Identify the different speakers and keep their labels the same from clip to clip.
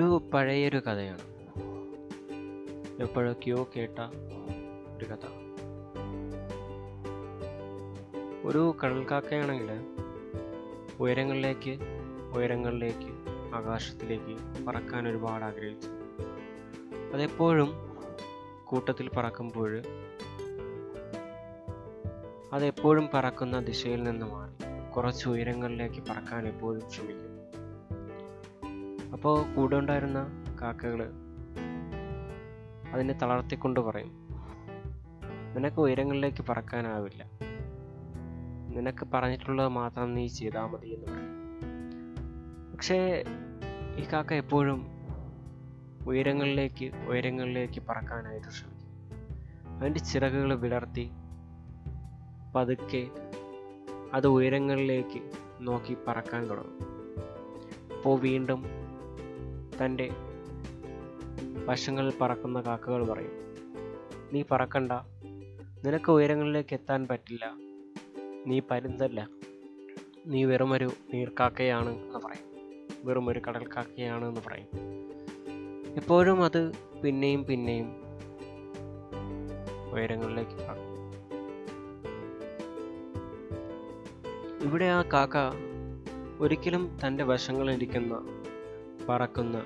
Speaker 1: ഒരു പഴയൊരു കഥയാണ്. എപ്പോഴൊക്കെയോ കേട്ട ഒരു കഥ. ഒരു കടൽക്കാക്കയാണെങ്കിൽ ഉയരങ്ങളിലേക്ക് ഉയരങ്ങളിലേക്ക് ആകാശത്തിലേക്ക് പറക്കാൻ ഒരുപാട് ആഗ്രഹിച്ചു. അതെപ്പോഴും കൂട്ടത്തിൽ പറക്കുമ്പോൾ അതെപ്പോഴും പറക്കുന്ന ദിശയിൽ നിന്ന് മാറി. കുറച്ച് ഉയരങ്ങളിലേക്ക് പറക്കാൻ എപ്പോഴും ശ്രമിക്കും. അപ്പോൾ കൂടെ ഉണ്ടായിരുന്ന കാക്കകൾ അതിനെ തളർത്തിക്കൊണ്ട് പറയും നിനക്ക് ഉയരങ്ങളിലേക്ക് പറക്കാനാവില്ല. നിനക്ക് പറഞ്ഞിട്ടുള്ളത് മാത്രം നീ ചെയ്താൽ മതി എന്ന് പറയും. പക്ഷേ ഈ കാക്ക എപ്പോഴും ഉയരങ്ങളിലേക്ക് ഉയരങ്ങളിലേക്ക് പറക്കാനായിട്ട് ശ്രമിക്കും. അതിന്റെ ചിറകുകൾ വിളർത്തി പതുക്കെ അത് ഉയരങ്ങളിലേക്ക് നോക്കി പറക്കാൻ തുടങ്ങും. അപ്പോൾ വീണ്ടും തന്റെ വശങ്ങളിൽ പറക്കുന്ന കാക്കകൾ പറയും നീ പറക്കണ്ട. നിനക്ക് ഉയരങ്ങളിലേക്ക് എത്താൻ പറ്റില്ല. നീ പരുന്തല്ല. നീ വെറുമൊരു നീർക്കാക്കയാണ് എന്ന് പറയും. വെറുമൊരു കടൽക്കാക്കയാണ് എന്ന് പറയും. എപ്പോഴും അത് പിന്നെയും പിന്നെയും ഉയരങ്ങളിലേക്ക് ഇവിടെ ആ കാക്ക ഒരിക്കലും തന്റെ വശങ്ങളിരിക്കുന്ന പറക്കുന്ന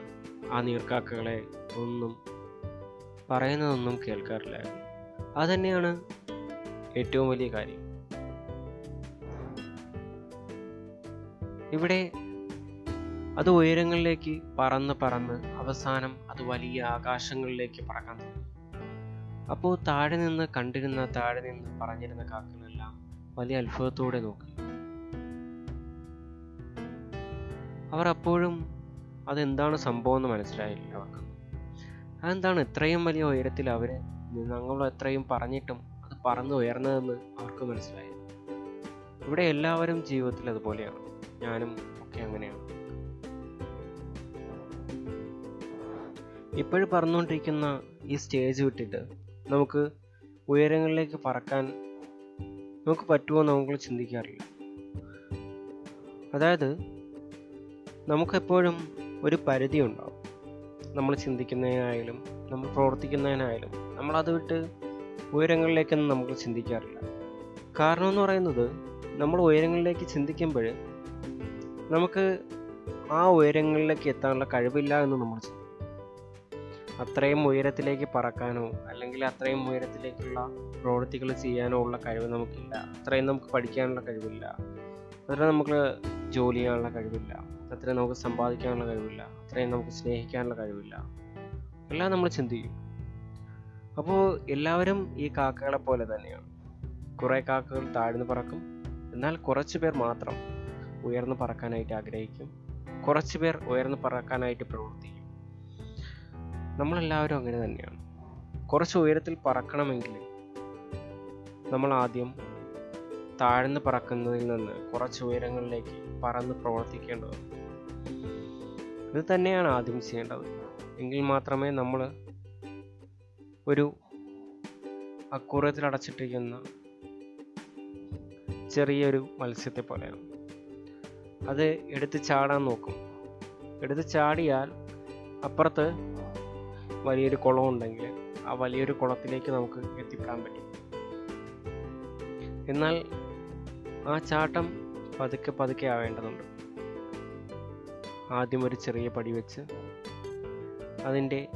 Speaker 1: ആ നീർക്കാക്കകളെ ഒന്നും പറയുന്നതൊന്നും കേൾക്കാറില്ലായിരുന്നു അതുതന്നെയാണ് ഏറ്റവും വലിയ കാര്യം. ഇവിടെ അത് ഉയരങ്ങളിലേക്ക് പറന്ന് പറന്ന് അവസാനം അത് വലിയ ആകാശങ്ങളിലേക്ക് പറക്കാൻ തുടങ്ങി. അപ്പോൾ താഴെ നിന്ന് കണ്ടിരുന്ന താഴെ നിന്ന് പറഞ്ഞിരുന്ന കാക്കകളെല്ലാം വലിയ അത്ഭുതത്തോടെ നോക്കി. അവർ അപ്പോഴും അതെന്താണ് സംഭവം എന്ന് മനസ്സിലായില്ല അവർക്ക് അതെന്താണ് ഇത്രയും വലിയ ഉയരത്തിൽ അവർ ഞങ്ങൾ എത്രയും പറഞ്ഞിട്ടും അത് പറന്ന് ഉയർന്നതെന്ന് അവർക്ക് മനസ്സിലായി ഇവിടെ എല്ലാവരും ജീവിതത്തിൽ അതുപോലെയാണ്. ഞാനും ഒക്കെ അങ്ങനെയാണ്. ഇപ്പോഴും പറന്നുകൊണ്ടിരിക്കുന്ന ഈ സ്റ്റേജ് വിട്ടിട്ട് നമുക്ക് ഉയരങ്ങളിലേക്ക് പറക്കാൻ നമുക്ക് പറ്റുമോ നമുക്ക് ചിന്തിക്കാറില്ല. അതായത് നമുക്കെപ്പോഴും ഒരു പരിധി ഉണ്ടാവും. നമ്മൾ ചിന്തിക്കുന്നതിനായാലും നമ്മൾ പ്രവർത്തിക്കുന്നതിനായാലും നമ്മളത് വിട്ട് ഉയരങ്ങളിലേക്കൊന്നും നമുക്ക് ചിന്തിക്കാറില്ല. കാരണം എന്ന് പറയുന്നത് നമ്മൾ ഉയരങ്ങളിലേക്ക് ചിന്തിക്കുമ്പോൾ നമുക്ക് ആ ഉയരങ്ങളിലേക്ക് എത്താനുള്ള കഴിവില്ല എന്ന് നമ്മൾ ചിന്തിക്കും. അത്രയും ഉയരത്തിലേക്ക് പറക്കാനോ അല്ലെങ്കിൽ അത്രയും ഉയരത്തിലേക്കുള്ള പ്രവൃത്തികൾ ചെയ്യാനോ ഉള്ള കഴിവ് നമുക്കില്ല. അത്രയും നമുക്ക് പഠിക്കാനുള്ള കഴിവില്ല. അത്ര നമുക്ക് ജോലി ചെയ്യാനുള്ള കഴിവില്ല. അത്രയും നമുക്ക് സമ്പാദിക്കാനുള്ള കഴിവില്ല. അത്രയും നമുക്ക് സ്നേഹിക്കാനുള്ള കഴിവില്ല. എല്ലാം നമ്മൾ ചിന്തിക്കും. അപ്പോൾ എല്ലാവരും ഈ കാക്കകളെ പോലെ തന്നെയാണ്. കുറേ കാക്കകൾ താഴ്ന്നു പറക്കും. എന്നാൽ കുറച്ച് പേർ മാത്രം ഉയർന്നു പറക്കാനായിട്ട് ആഗ്രഹിക്കും. കുറച്ച് പേർ ഉയർന്നു പറക്കാനായിട്ട് പ്രവർത്തിക്കും. നമ്മളെല്ലാവരും അങ്ങനെ തന്നെയാണ്. കുറച്ച് ഉയരത്തിൽ പറക്കണമെങ്കിൽ നമ്മൾ ആദ്യം താഴ്ന്നു പറക്കുന്നതിൽ നിന്ന് കുറച്ച് ഉയരങ്ങളിലേക്ക് പറന്ന് പ്രവർത്തിക്കേണ്ടത് ഇത് തന്നെയാണ് ആദ്യം ചെയ്യേണ്ടത്. എങ്കിൽ മാത്രമേ നമ്മൾ ഒരു അക്കൂറത്തിൽ അടച്ചിട്ടിരിക്കുന്ന ചെറിയൊരു മത്സ്യത്തെ പോലെയാണ്. അത് എടുത്ത് ചാടാൻ നോക്കും. എടുത്ത് ചാടിയാൽ അപ്പുറത്ത് വലിയൊരു കുളം ഉണ്ടെങ്കിൽ ആ വലിയൊരു കുളത്തിലേക്ക് നമുക്ക് എത്തിപ്പെടാൻ പറ്റും. എന്നാൽ ആ ചാട്ടം പതുക്കെ പതുക്കെ ആവേണ്ടതുണ്ട്. ആദ്യം ഒരു ചെറിയ പടി വെച്ച് അതിന്റെ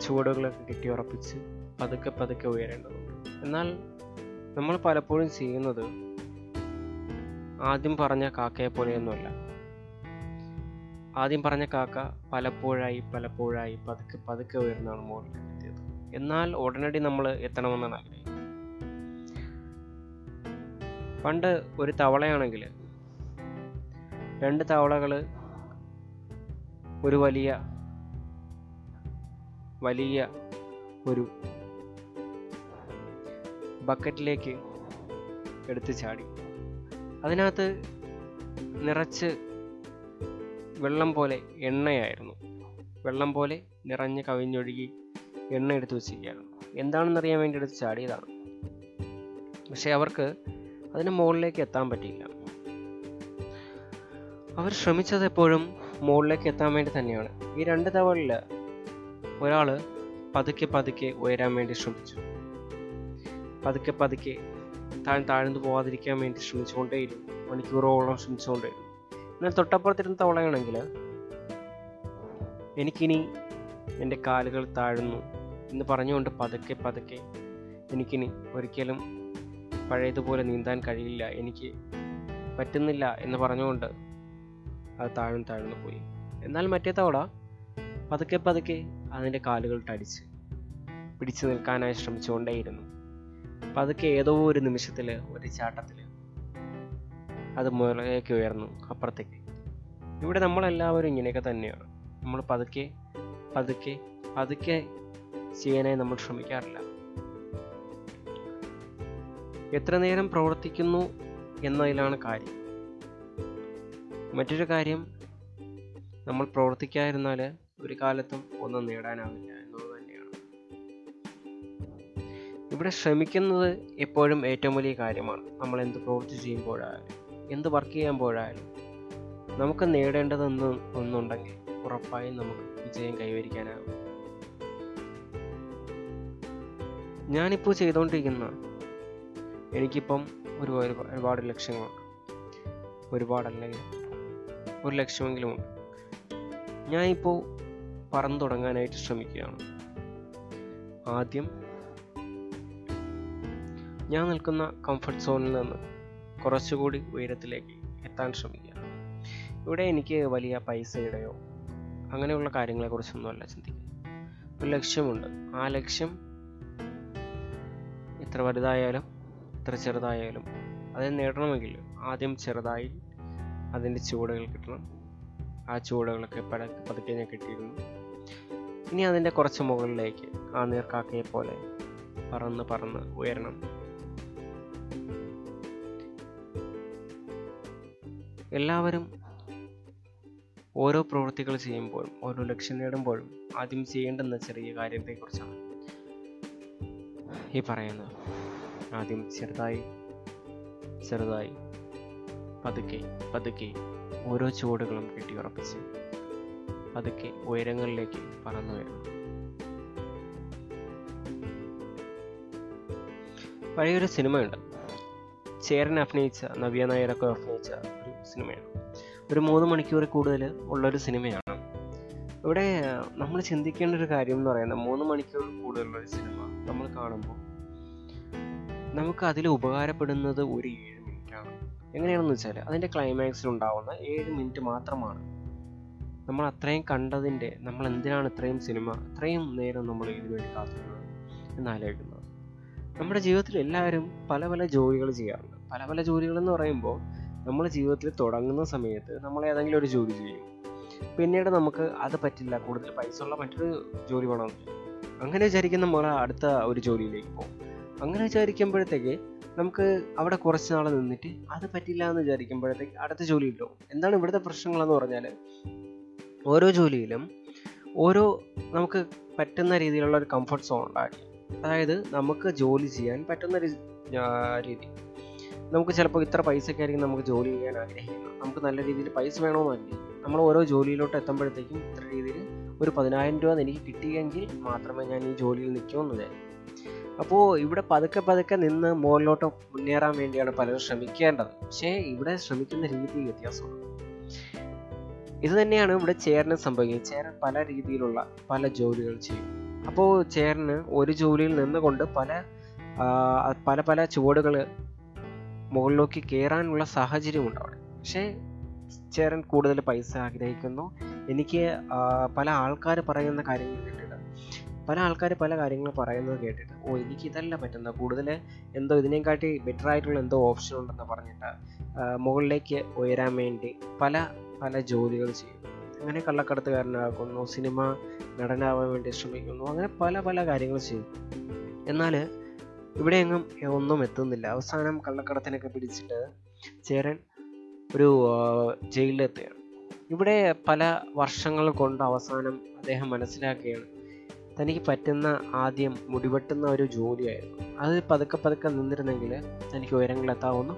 Speaker 1: ചുവടുകളൊക്കെ കെട്ടി ഉറപ്പിച്ച് പതുക്കെ പതുക്കെ ഉയരേണ്ടതുണ്ട്. എന്നാൽ നമ്മൾ പലപ്പോഴും ചെയ്യുന്നത് ആദ്യം പറഞ്ഞ കാക്കയെ പോലെയൊന്നുമല്ല. ആദ്യം പറഞ്ഞ കാക്ക പലപ്പോഴായി പലപ്പോഴായി പതുക്കെ പതുക്കെ ഉയർന്നാണ് മുകളിലേക്ക് എത്തിയത് എന്നാൽ ഉടനടി നമ്മൾ എത്തണമെന്നാണ് പണ്ട് ഒരു തവളയാണെങ്കിൽ രണ്ട് തവളകൾ ഒരു വലിയ വലിയ ഒരു ബക്കറ്റിലേക്ക് എടുത്ത് ചാടി. അതിനകത്ത് നിറച്ച് വെള്ളം പോലെ എണ്ണയായിരുന്നു. വെള്ളം പോലെ നിറഞ്ഞ് കവിഞ്ഞൊഴുകി എണ്ണ എടുത്ത് വെച്ചിരിക്കുകയാണ്. എന്താണെന്നറിയാൻ വേണ്ടി എടുത്ത് ചാടിയതാണ്. പക്ഷെ അവർക്ക് അതിന് മുകളിലേക്ക് എത്താൻ പറ്റിയില്ല. അവർ ശ്രമിച്ചത് എപ്പോഴും മുകളിലേക്ക് എത്താൻ വേണ്ടി തന്നെയാണ്. ഈ രണ്ട് തവളിൽ ഒരാൾ പതുക്കെ പതുക്കെ ഉയരാൻ വേണ്ടി ശ്രമിച്ചു. പതുക്കെ പതുക്കെ താൻ താഴ്ന്നു പോകാതിരിക്കാൻ വേണ്ടി ശ്രമിച്ചുകൊണ്ടേയിരുന്നു. മണിക്കൂറോളം ശ്രമിച്ചുകൊണ്ടേയിരുന്നു. എന്നാൽ തൊട്ടപ്പുറത്തിരുന്ന തവളയാണെങ്കിൽ എനിക്കിനി എന്റെ കാലുകൾ താഴുന്നു എന്ന് പറഞ്ഞുകൊണ്ട് പതുക്കെ പതുക്കെ എനിക്കിനി ഒരിക്കലും പഴയതുപോലെ നീന്താൻ കഴിയില്ല എനിക്ക് പറ്റുന്നില്ല എന്ന് പറഞ്ഞുകൊണ്ട് അത് താഴ്ന്നു താഴ്ന്നു പോയി. എന്നാൽ മറ്റേ തവണ പതുക്കെ പതുക്കെ അതിന്റെ കാലുകൾ തടിച്ച് പിടിച്ചു നിൽക്കാനായി ശ്രമിച്ചുകൊണ്ടേയിരുന്നു. പതുക്കെ ഏതോ ഒരു നിമിഷത്തിൽ ഒരു ചാട്ടത്തിൽ അത് മുകളിലേക്ക് ഉയർന്നു അപ്പുറത്തേക്ക്. ഇവിടെ നമ്മളെല്ലാവരും ഇങ്ങനെയൊക്കെ തന്നെയാണ്. നമ്മൾ പതുക്കെ പതുക്കെ പതുക്കെ ചെയ്യാനായി നമ്മൾ ശ്രമിക്കാറില്ല. എത്ര നേരം പ്രവർത്തിക്കുന്നു എന്നതിലാണ് കാര്യം. മറ്റൊരു കാര്യം നമ്മൾ പ്രവർത്തിക്കാതിരുന്നാൽ ഒരു കാലത്തും ഒന്നും നേടാനാവില്ല എന്നുള്ളത് തന്നെയാണ്. ഇവിടെ ശ്രമിക്കുന്നത് എപ്പോഴും ഏറ്റവും വലിയ കാര്യമാണ്. നമ്മൾ എന്ത് പ്രവൃത്തി ചെയ്യുമ്പോഴായാലും എന്ത് വർക്ക് ചെയ്യുമ്പോഴായാലും നമുക്ക് നേടേണ്ടതെന്ന് ഒന്നുണ്ടെങ്കിൽ ഉറപ്പായും നമുക്ക് വിജയം കൈവരിക്കാനാകും. ഞാനിപ്പോൾ ചെയ്തുകൊണ്ടിരിക്കുന്ന എനിക്കിപ്പം ഒരു ഒരുപാട് ലക്ഷ്യങ്ങളുണ്ട് ഒരുപാടല്ലെങ്കിൽ ഒരു ലക്ഷ്യമെങ്കിലും ഉണ്ട്. ഞാനിപ്പോൾ പറന്നു തുടങ്ങാനായിട്ട് ശ്രമിക്കുകയാണ്. ആദ്യം ഞാൻ നിൽക്കുന്ന കംഫർട്ട് സോണിൽ നിന്ന് കുറച്ചുകൂടി ഉയരത്തിലേക്ക് എത്താൻ ശ്രമിക്കുക ഇവിടെ എനിക്ക് വലിയ പൈസയുടെയോ അങ്ങനെയുള്ള കാര്യങ്ങളെക്കുറിച്ചൊന്നുമല്ല ചിന്തിക്കുന്നത്. ഒരു ലക്ഷ്യമുണ്ട്. ആ ലക്ഷ്യം എത്ര വലുതായാലും എത്ര ചെറുതായാലും അത് നേടണമെങ്കിൽ ആദ്യം ചെറുതായി അതിന്റെ ചുവടുകൾ കിട്ടണം. ആ ചുവടുകളൊക്കെ പട പതുക്കെ ഞാൻ കിട്ടിയിരുന്നു. ഇനി അതിന്റെ കുറച്ച് മുകളിലേക്ക് ആ നീർക്കാക്കയെ പോലെ പറന്ന് പറന്ന് ഉയരണം. എല്ലാവരും ഓരോ പ്രവൃത്തികൾ ചെയ്യുമ്പോഴും ഓരോ ലക്ഷ്യം നേടുമ്പോഴും ആദ്യം ചെയ്യേണ്ടുന്ന ചെറിയ കാര്യത്തെക്കുറിച്ചാണ് ഈ പറയുന്നത്. ആദ്യം ചെറുതായി ചെറുതായി പതുക്കെ പതുക്കെ ഓരോ ചുവടുകളും കെട്ടിയുറപ്പിച്ച് പതുക്കെ ഉയരങ്ങളിലേക്ക് പറന്നു വരുന്നു പഴയൊരു സിനിമയുണ്ട്. ചേരൻ അഭിനയിച്ച നവ്യ നായരൊക്കെ അഭിനയിച്ച ഒരു സിനിമയാണ്. ഒരു മൂന്ന് മണിക്കൂർ കൂടുതൽ ഉള്ളൊരു സിനിമയാണ്. ഇവിടെ നമ്മൾ ചിന്തിക്കേണ്ട ഒരു കാര്യം എന്ന് പറയുന്നത് മൂന്ന് മണിക്കൂർ കൂടുതലുള്ള ഒരു സിനിമ നമ്മൾ കാണുമ്പോൾ നമുക്ക് അതിൽ ഉപകാരപ്പെടുന്നത് ഒരു ഏഴ് മിനിറ്റാണ്. എങ്ങനെയാണെന്ന് വെച്ചാൽ അതിന്റെ ക്ലൈമാക്സിൽ ഉണ്ടാവുന്ന ഏഴ് മിനിറ്റ് മാത്രമാണ്. നമ്മൾ അത്രയും കണ്ടതിന്റെ നമ്മൾ എന്തിനാണ് ഇത്രയും സിനിമ ഇത്രയും നേരം നമ്മൾ ഇതിനു വേണ്ടി കാത്തിരുന്നത് എന്നാലോചിക്കുന്നത് നമ്മുടെ ജീവിതത്തിൽ എല്ലാവരും പല പല ജോലികൾ ചെയ്യാറുണ്ട്. പല പല ജോലികൾ എന്ന് പറയുമ്പോൾ നമ്മൾ ജീവിതത്തിൽ തുടങ്ങുന്ന സമയത്ത് നമ്മൾ ഏതെങ്കിലും ഒരു ജോലി ചെയ്യും. പിന്നീട് നമുക്ക് അത് പറ്റില്ല കൂടുതൽ പൈസ ഉള്ള മറ്റൊരു ജോലി വേണമെന്ന് അങ്ങനെ വിചാരിക്കുന്ന നമ്മൾ അടുത്ത ഒരു ജോലിയിലേക്ക് പോകും. അങ്ങനെ വിചാരിക്കുമ്പോഴത്തേക്ക് നമുക്ക് അവിടെ കുറച്ച് നാൾ നിന്നിട്ട് അത് പറ്റില്ല എന്ന് വിചാരിക്കുമ്പോഴത്തേക്ക് അടുത്ത ജോലി കിട്ടും. എന്താണ് ഇവിടുത്തെ പ്രശ്നങ്ങളെന്ന് പറഞ്ഞാൽ ഓരോ ജോലിയിലും ഓരോ നമുക്ക് പറ്റുന്ന രീതിയിലുള്ള ഒരു കംഫർട്ട് സോൺ ഉണ്ടാക്കി. അതായത് നമുക്ക് ജോലി ചെയ്യാൻ പറ്റുന്ന രീതി. നമുക്ക് ചിലപ്പോൾ ഇത്ര പൈസയ്ക്കായിരിക്കും നമുക്ക് ജോലി ചെയ്യാൻ ആഗ്രഹിക്കുന്നത്. നമുക്ക് നല്ല രീതിയിൽ പൈസ വേണമെന്നല്ല നമ്മൾ ഓരോ ജോലിയിലോട്ട് എത്തുമ്പോഴത്തേക്കും ഇത്ര രീതിയിൽ ഒരു പതിനായിരം രൂപ എനിക്ക് കിട്ടിയെങ്കിൽ മാത്രമേ ഞാൻ ഈ ജോലിയിൽ നിൽക്കുമെന്ന് വിചാരിക്കും. അപ്പോൾ ഇവിടെ പതുക്കെ പതുക്കെ നിന്ന് മുകളിലോട്ട് മുന്നേറാൻ വേണ്ടിയാണ് പലരും ശ്രമിക്കേണ്ടത്. പക്ഷേ ഇവിടെ ശ്രമിക്കുന്ന രീതി വ്യത്യാസമാണ്. ഇത് തന്നെയാണ് ഇവിടെ ചേരന് സംഭവിക്കുന്നത്. ചേരൻ പല രീതിയിലുള്ള പല ജോലികൾ ചെയ്യും. അപ്പോൾ ചേരന് ഒരു ജോലിയിൽ നിന്നുകൊണ്ട് പല പല പല ചുവടുകൾ മുകളിലേക്ക് കയറാനുള്ള സാഹചര്യം അവിടെ. പക്ഷേ ചേരൻ കൂടുതൽ പൈസ ആഗ്രഹിക്കുന്നു. എനിക്ക് പല ആൾക്കാർ പറയുന്ന കാര്യങ്ങൾ പല ആൾക്കാർ പല കാര്യങ്ങൾ പറയുന്നത് കേട്ടിട്ട് ഓ എനിക്ക് ഇതല്ല പറ്റുന്നത്. കൂടുതൽ എന്തോ ഇതിനെക്കാട്ടി ബെറ്റർ ആയിട്ടുള്ള എന്തോ ഓപ്ഷൻ ഉണ്ടെന്ന് പറഞ്ഞിട്ട് മുകളിലേക്ക് ഉയരാൻ വേണ്ടി പല പല ജോലികൾ ചെയ്യും അങ്ങനെ കള്ളക്കടത്തുകാരനാക്കുന്നു സിനിമ നടനാവാൻ വേണ്ടി ശ്രമിക്കുന്നു അങ്ങനെ പല പല കാര്യങ്ങൾ ചെയ്യും എന്നാൽ ഇവിടെ എങ്ങും ഒന്നും എത്തുന്നില്ല. അവസാനം കള്ളക്കടത്തിനൊക്കെ പിടിച്ചിട്ട് ചേരൻ ഒരു ജയിലിലെത്തുകയാണ്. ഇവിടെ പല വർഷങ്ങൾ കൊണ്ട് അവസാനം അദ്ദേഹം മനസ്സിലാക്കുകയാണ് തനിക്ക് പറ്റുന്ന ആദ്യം മുടിവെട്ടുന്ന ഒരു ജോലിയായിരുന്നു. അത് പതുക്കെ പതുക്കെ നിന്നിരുന്നെങ്കിൽ തനിക്ക് ഉയരങ്ങളിലെത്താവുമെന്ന്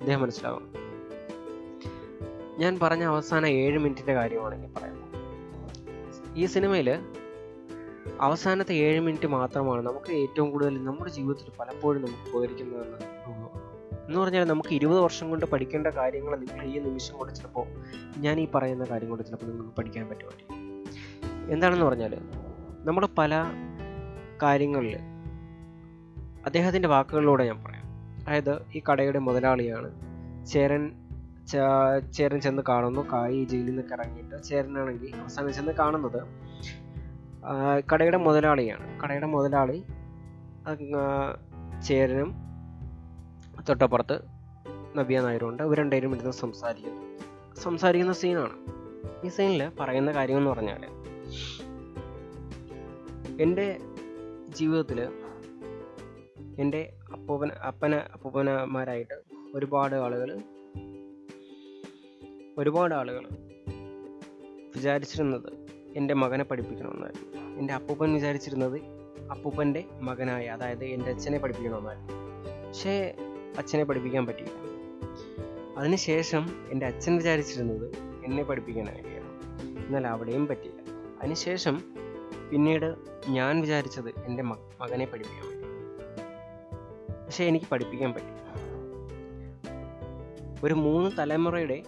Speaker 1: അദ്ദേഹം മനസ്സിലാകും ഞാൻ പറഞ്ഞ അവസാന ഏഴ് മിനിറ്റിന്റെ കാര്യമാണ് ഇനി പറയുന്നത് ഈ സിനിമയിൽ അവസാനത്തെ ഏഴ് മിനിറ്റ് മാത്രമാണ് നമുക്ക് ഏറ്റവും കൂടുതൽ നമ്മുടെ ജീവിതത്തിൽ പലപ്പോഴും നമുക്ക് ഉപകരിക്കുന്നതെന്ന് എന്ന് പറഞ്ഞാൽ നമുക്ക് ഇരുപത് വർഷം കൊണ്ട് പഠിക്കേണ്ട കാര്യങ്ങൾ നിങ്ങൾ ഈ നിമിഷം കൊണ്ട് ചിലപ്പോൾ ഞാൻ ഈ പറയുന്ന കാര്യം കൊണ്ട് ചിലപ്പോൾ നിങ്ങൾക്ക് പഠിക്കാൻ പറ്റുമായിരിക്കും. എന്താണെന്ന് പറഞ്ഞാൽ നമ്മൾ പല കാര്യങ്ങളിൽ അദ്ദേഹത്തിന്റെ വാക്കുകളിലൂടെ ഞാൻ പറയാം. അതായത് ഈ കടയുടെ മുതലാളിയാണ്. ചേരൻ ചേരൻ ചെന്ന് കാണുന്നു. കായി ജയിലിൽ നിന്നൊക്കെ ഇറങ്ങിയിട്ട് ചേരനാണെങ്കിൽ അവസാനം ചെന്ന് കാണുന്നത് കടയുടെ മുതലാളിയാണ്. കടയുടെ മുതലാളി ചേരനും തൊട്ടപ്പുറത്ത് നവ്യ നായരുണ്ട്. ഇവർ രണ്ടുപേരും ഇരുന്ന് സംസാരിക്കുന്നു. സംസാരിക്കുന്ന സീനാണ് ഈ സീനിൽ പറയുന്ന കാര്യം എന്ന് പറഞ്ഞാൽ എന്റെ ജീവിതത്തിൽ എന്റെ അപ്പൂപ്പൻ അപ്പന അപ്പൂപ്പനമാരായിട്ട് ഒരുപാട് ആളുകൾ ഒരുപാട് ആളുകൾ വിചാരിച്ചിരുന്നത് എന്റെ മകനെ പഠിപ്പിക്കണമെന്നായിരുന്നു. എന്റെ അപ്പൂപ്പൻ വിചാരിച്ചിരുന്നത് അപ്പൂപ്പന്റെ മകനായ അതായത് എന്റെ അച്ഛനെ പഠിപ്പിക്കണമെന്നായിരുന്നു. പക്ഷേ അച്ഛനെ പഠിപ്പിക്കാൻ പറ്റിയില്ല. അതിനുശേഷം എന്റെ അച്ഛൻ വിചാരിച്ചിരുന്നത് എന്നെ പഠിപ്പിക്കാനായിരുന്നു എന്നാൽ അവിടെയും പറ്റിയില്ല. അതിനുശേഷം പിന്നീട് ഞാൻ വിചാരിച്ചത് എന്റെ മകനെ പഠിപ്പിക്കാൻ പറ്റി. പക്ഷേ എനിക്ക് പഠിപ്പിക്കാൻ പറ്റി. ഒരു മൂന്ന് തലമുറയുടെ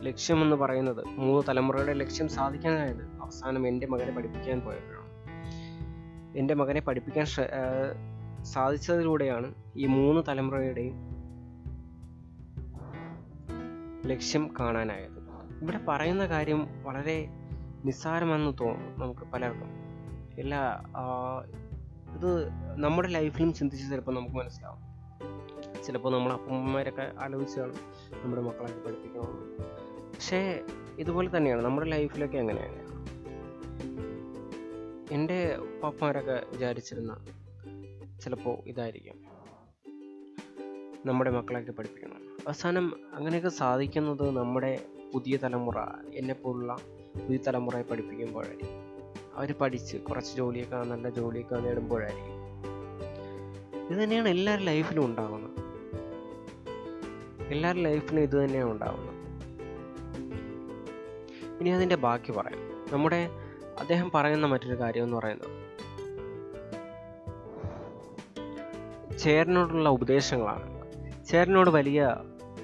Speaker 1: ലക്ഷ്യമെന്ന് പറയുന്നത് മൂന്ന് തലമുറയുടെ ലക്ഷ്യം സാധിക്കാനായത് അവസാനം എന്റെ മകനെ പഠിപ്പിക്കാൻ പോയപ്പോഴാണ്. എന്റെ മകനെ പഠിപ്പിക്കാൻ സാധിച്ചതിലൂടെയാണ് ഈ മൂന്ന് തലമുറയുടെയും ലക്ഷ്യം കാണാനായത്. ഇവിടെ പറയുന്ന കാര്യം വളരെ നിസ്സാരമെന്ന് തോന്നും നമുക്ക് പലർക്കും. എല്ലാ ആ, ഇത് നമ്മുടെ ലൈഫിലും ചിന്തിച്ച് ചിലപ്പോൾ നമുക്ക് മനസ്സിലാവും. ചിലപ്പോൾ നമ്മൾ അപ്പന്മാരൊക്കെ ആലോചിച്ച് കാണും നമ്മുടെ മക്കളൊക്കെ പഠിപ്പിക്കണം പക്ഷേ ഇതുപോലെ തന്നെയാണ്. നമ്മുടെ ലൈഫിലൊക്കെ അങ്ങനെയാണ്. എന്റെ പപ്പമാരൊക്കെ വിചാരിച്ചിരുന്ന ചിലപ്പോൾ ഇതായിരിക്കും. നമ്മുടെ മക്കളെയൊക്കെ പഠിപ്പിക്കണം. അവസാനം അങ്ങനെയൊക്കെ സാധിക്കുന്നത് നമ്മുടെ പുതിയ തലമുറ എന്നെപ്പോലുള്ള പുതിയ തലമുറയെ പഠിപ്പിക്കുമ്പോഴായിരിക്കും. അവർ പഠിച്ച് കുറച്ച് ജോലിയൊക്കെ നല്ല ജോലിയൊക്കെ നേടുമ്പോഴായിരിക്കും. ഇത് തന്നെയാണ് എല്ലാവരുടെ ലൈഫിലും ഉണ്ടാവുന്നത്. എല്ലാവരുടെ ലൈഫിലും ഇത് തന്നെയാണ് ഉണ്ടാകുന്നത് ഇനി അതിന്റെ ബാക്കി പറയാം. നമ്മുടെ അദ്ദേഹം പറയുന്ന മറ്റൊരു കാര്യം എന്ന് പറയുന്നത് ചേരനോടുള്ള ഉപദേശങ്ങളാണ്. ചേരനോട് വലിയ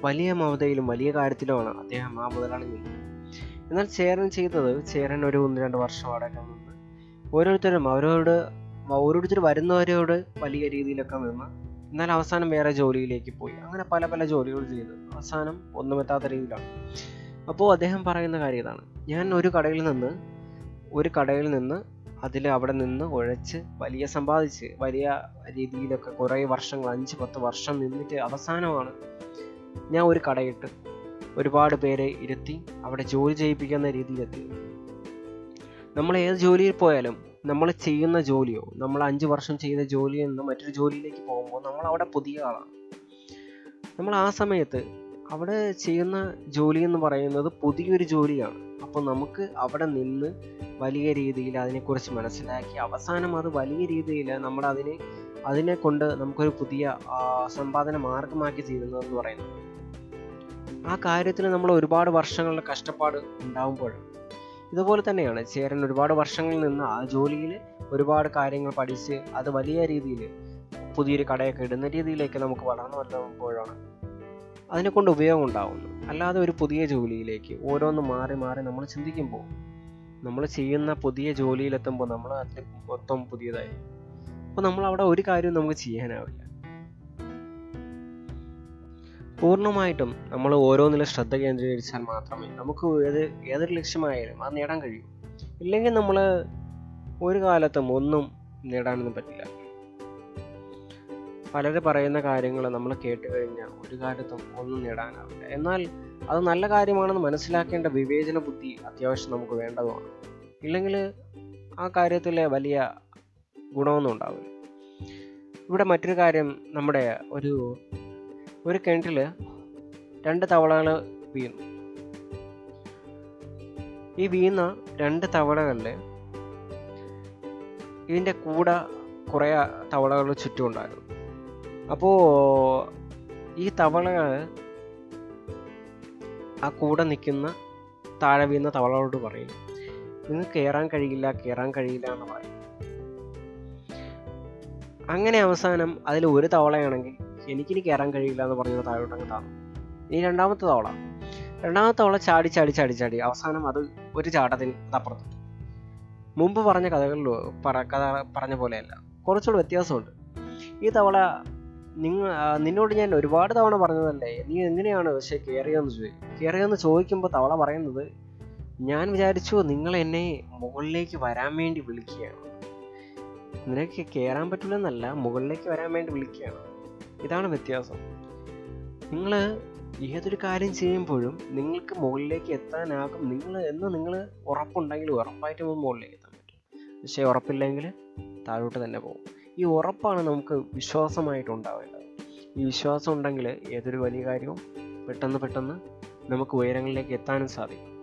Speaker 1: വലിയ മമതയിലും വലിയ കാര്യത്തിലുമാണ് അദ്ദേഹം ആ മുതലാണ് നിന്നത് എന്നാൽ ചേരൻ ചെയ്തത് ചേരൻ ഒരു ഒന്ന് രണ്ട് വർഷം അവിടെ നിന്ന് ഓരോരുത്തരും അവരോട് ഓരോരുത്തർ വരുന്നവരോട് വലിയ രീതിയിലൊക്കെ നിന്ന് എന്നാൽ അവസാനം വേറെ ജോലിയിലേക്ക് പോയി. അങ്ങനെ പല പല ജോലികൾ ചെയ്തു അവസാനം ഒന്നുമെത്താത്ത രീതിയിലാണ്. അപ്പോൾ അദ്ദേഹം പറയുന്ന കാര്യം ഇതാണ്. ഞാൻ ഒരു കടയിൽ നിന്ന് ഒരു കടയിൽ നിന്ന് അതിൽ അവിടെ നിന്ന് ഉഴച്ച് വലിയ സമ്പാദിച്ച് വലിയ രീതിയിലൊക്കെ കുറേ വർഷങ്ങൾ അഞ്ച് പത്ത് വർഷം നിന്നിട്ട് അവസാനമാണ് ഞാൻ ഒരു കടയിട്ട് ഒരുപാട് പേരെ ഇരുത്തി അവിടെ ജോലി ചെയ്യിപ്പിക്കുന്ന രീതിയിലെത്തി. നമ്മൾ ഏത് ജോലിയിൽ പോയാലും നമ്മൾ ചെയ്യുന്ന ജോലിയോ നമ്മൾ അഞ്ച് വർഷം ചെയ്ത ജോലിയിൽ നിന്ന് മറ്റൊരു ജോലിയിലേക്ക് പോകുമ്പോൾ നമ്മൾ അവിടെ പുതിയ ആളാണ്. നമ്മൾ ആ സമയത്ത് അവിടെ ചെയ്യുന്ന ജോലി എന്ന് പറയുന്നത് പുതിയൊരു ജോലിയാണ്. അപ്പോൾ നമുക്ക് അവിടെ നിന്ന് വലിയ രീതിയിൽ അതിനെക്കുറിച്ച് മനസ്സിലാക്കി അവസാനം അത് വലിയ രീതിയിൽ നമ്മൾ അതിനെ അതിനെ കൊണ്ട് നമുക്കൊരു പുതിയ സമ്പാദന മാർഗമാക്കി തീരുന്നതെന്ന് പറയുന്നത്. ആ കാര്യത്തിൽ നമ്മൾ ഒരുപാട് വർഷങ്ങളുടെ കഷ്ടപ്പാട് ഉണ്ടാകുമ്പോൾ ഇതുപോലെ തന്നെയാണ് ചേരൻ ഒരുപാട് വർഷങ്ങളിൽ നിന്ന് ആ ജോലിയിൽ ഒരുപാട് കാര്യങ്ങൾ പഠിച്ച് അത് വലിയ രീതിയിൽ പുതിയൊരു കടയൊക്കെ ഇടുന്ന രീതിയിലേക്ക് നമുക്ക് വളർന്നു വരുമ്പോഴാണ് അതിനെ കൊണ്ട് ഉപയോഗം ഉണ്ടാവുന്നു അല്ലാതെ ഒരു പുതിയ ജോലിയിലേക്ക് ഓരോന്ന് മാറി മാറി നമ്മൾ ചിന്തിക്കുമ്പോൾ നമ്മൾ ചെയ്യുന്ന പുതിയ ജോലിയിലെത്തുമ്പോൾ നമ്മൾ അതിൽ മൊത്തം പുതിയതായി. അപ്പോൾ നമ്മൾ അവിടെ ഒരു കാര്യവും നമുക്ക് ചെയ്യാനാവില്ല. പൂർണമായിട്ടും നമ്മൾ ഓരോന്നിലും ശ്രദ്ധ കേന്ദ്രീകരിച്ചാൽ മാത്രമേ നമുക്ക് ഏത് ഏതൊരു ലക്ഷ്യമായാലും അത് നേടാൻ കഴിയൂ. ഇല്ലെങ്കിൽ നമ്മൾ ഒരു കാലത്തും ഒന്നും നേടാനൊന്നും പറ്റില്ല. പലര് പറയുന്ന കാര്യങ്ങൾ നമ്മൾ കേട്ട് കഴിഞ്ഞാൽ ഒരു കാലത്തും ഒന്നും നേടാനാവില്ല. എന്നാൽ അത് നല്ല കാര്യമാണെന്ന് മനസ്സിലാക്കേണ്ട വിവേചന ബുദ്ധി അത്യാവശ്യം നമുക്ക് വേണ്ടതുമാണ്. ഇല്ലെങ്കിൽ ആ കാര്യത്തിൽ വലിയ ഗുണമൊന്നും ഉണ്ടാവില്ല. ഇവിടെ മറ്റൊരു കാര്യം നമ്മുടെ ഒരു ഒരു കിണറ്റിൽ രണ്ട് തവളകൾ വീണു ഈ വീണ രണ്ട് തവളകളിൽ ഇതിന്റെ കൂടെ കുറേ തവളകൾ ചുറ്റും ഉണ്ടായിരുന്നു അപ്പോൾ ഈ തവളകൾ ആ കൂടെ നിൽക്കുന്ന താഴെ വീണ തവളകളോട് പറയും നിങ്ങൾ കയറാൻ കഴിയില്ല കയറാൻ കഴിയില്ല എന്ന് പറയും. അങ്ങനെ അവസാനം അതിൽ ഒരു തവളയാണെങ്കിൽ എനിക്കിനി കയറാൻ കഴിയില്ല എന്ന് പറഞ്ഞത് താഴോട്ട് അങ്ങ് താന്നു ഇനി രണ്ടാമത്തെ തവള. രണ്ടാമത്തെ തവള ചാടി ചാടി ചാടി ചാടി. അവസാനം അത് ഒരു ചാട്ടത്തിന് അപ്പുറത്ത്. മുമ്പ് പറഞ്ഞ കഥകളിൽ കഥ പറഞ്ഞ പോലെയല്ല. കുറച്ചുകൂടെ വ്യത്യാസമുണ്ട്. ഈ തവള നിങ്ങ നിന്നോട് ഞാൻ ഒരുപാട് തവണ പറഞ്ഞതല്ലേ? നീ എങ്ങനെയാണ് പക്ഷേ കയറിയെന്ന് ചോദിക്കും കയറിയെന്ന് ചോദിക്കുമ്പോൾ തവള പറയുന്നത് ഞാൻ വിചാരിച്ചു നിങ്ങൾ എന്നെ മുകളിലേക്ക് വരാൻ വേണ്ടി വിളിക്കുകയാണ്. നിനക്ക് കയറാൻ പറ്റില്ലെന്നല്ല മുകളിലേക്ക് വരാൻ വേണ്ടി വിളിക്കുകയാണ്. ഇതാണ് വ്യത്യാസം. നിങ്ങൾ ഏതൊരു കാര്യം ചെയ്യുമ്പോഴും നിങ്ങൾക്ക് മുകളിലേക്ക് എത്താനാകും. നിങ്ങൾ എന്ന് നിങ്ങൾ ഉറപ്പുണ്ടെങ്കിൽ ഉറപ്പായിട്ട് മുകളിലേക്ക് എത്താൻ പറ്റും. പക്ഷേ ഉറപ്പില്ലെങ്കിൽ താഴോട്ട് തന്നെ പോകും. ഈ ഉറപ്പാണ് നമുക്ക് വിശ്വാസമായിട്ട് ഉണ്ടാവേണ്ടത്. ഈ വിശ്വാസം ഉണ്ടെങ്കിൽ ഏതൊരു വലിയ കാര്യവും പെട്ടെന്ന് പെട്ടെന്ന് നമുക്ക് ഉയരങ്ങളിലേക്ക് എത്താനും സാധിക്കും.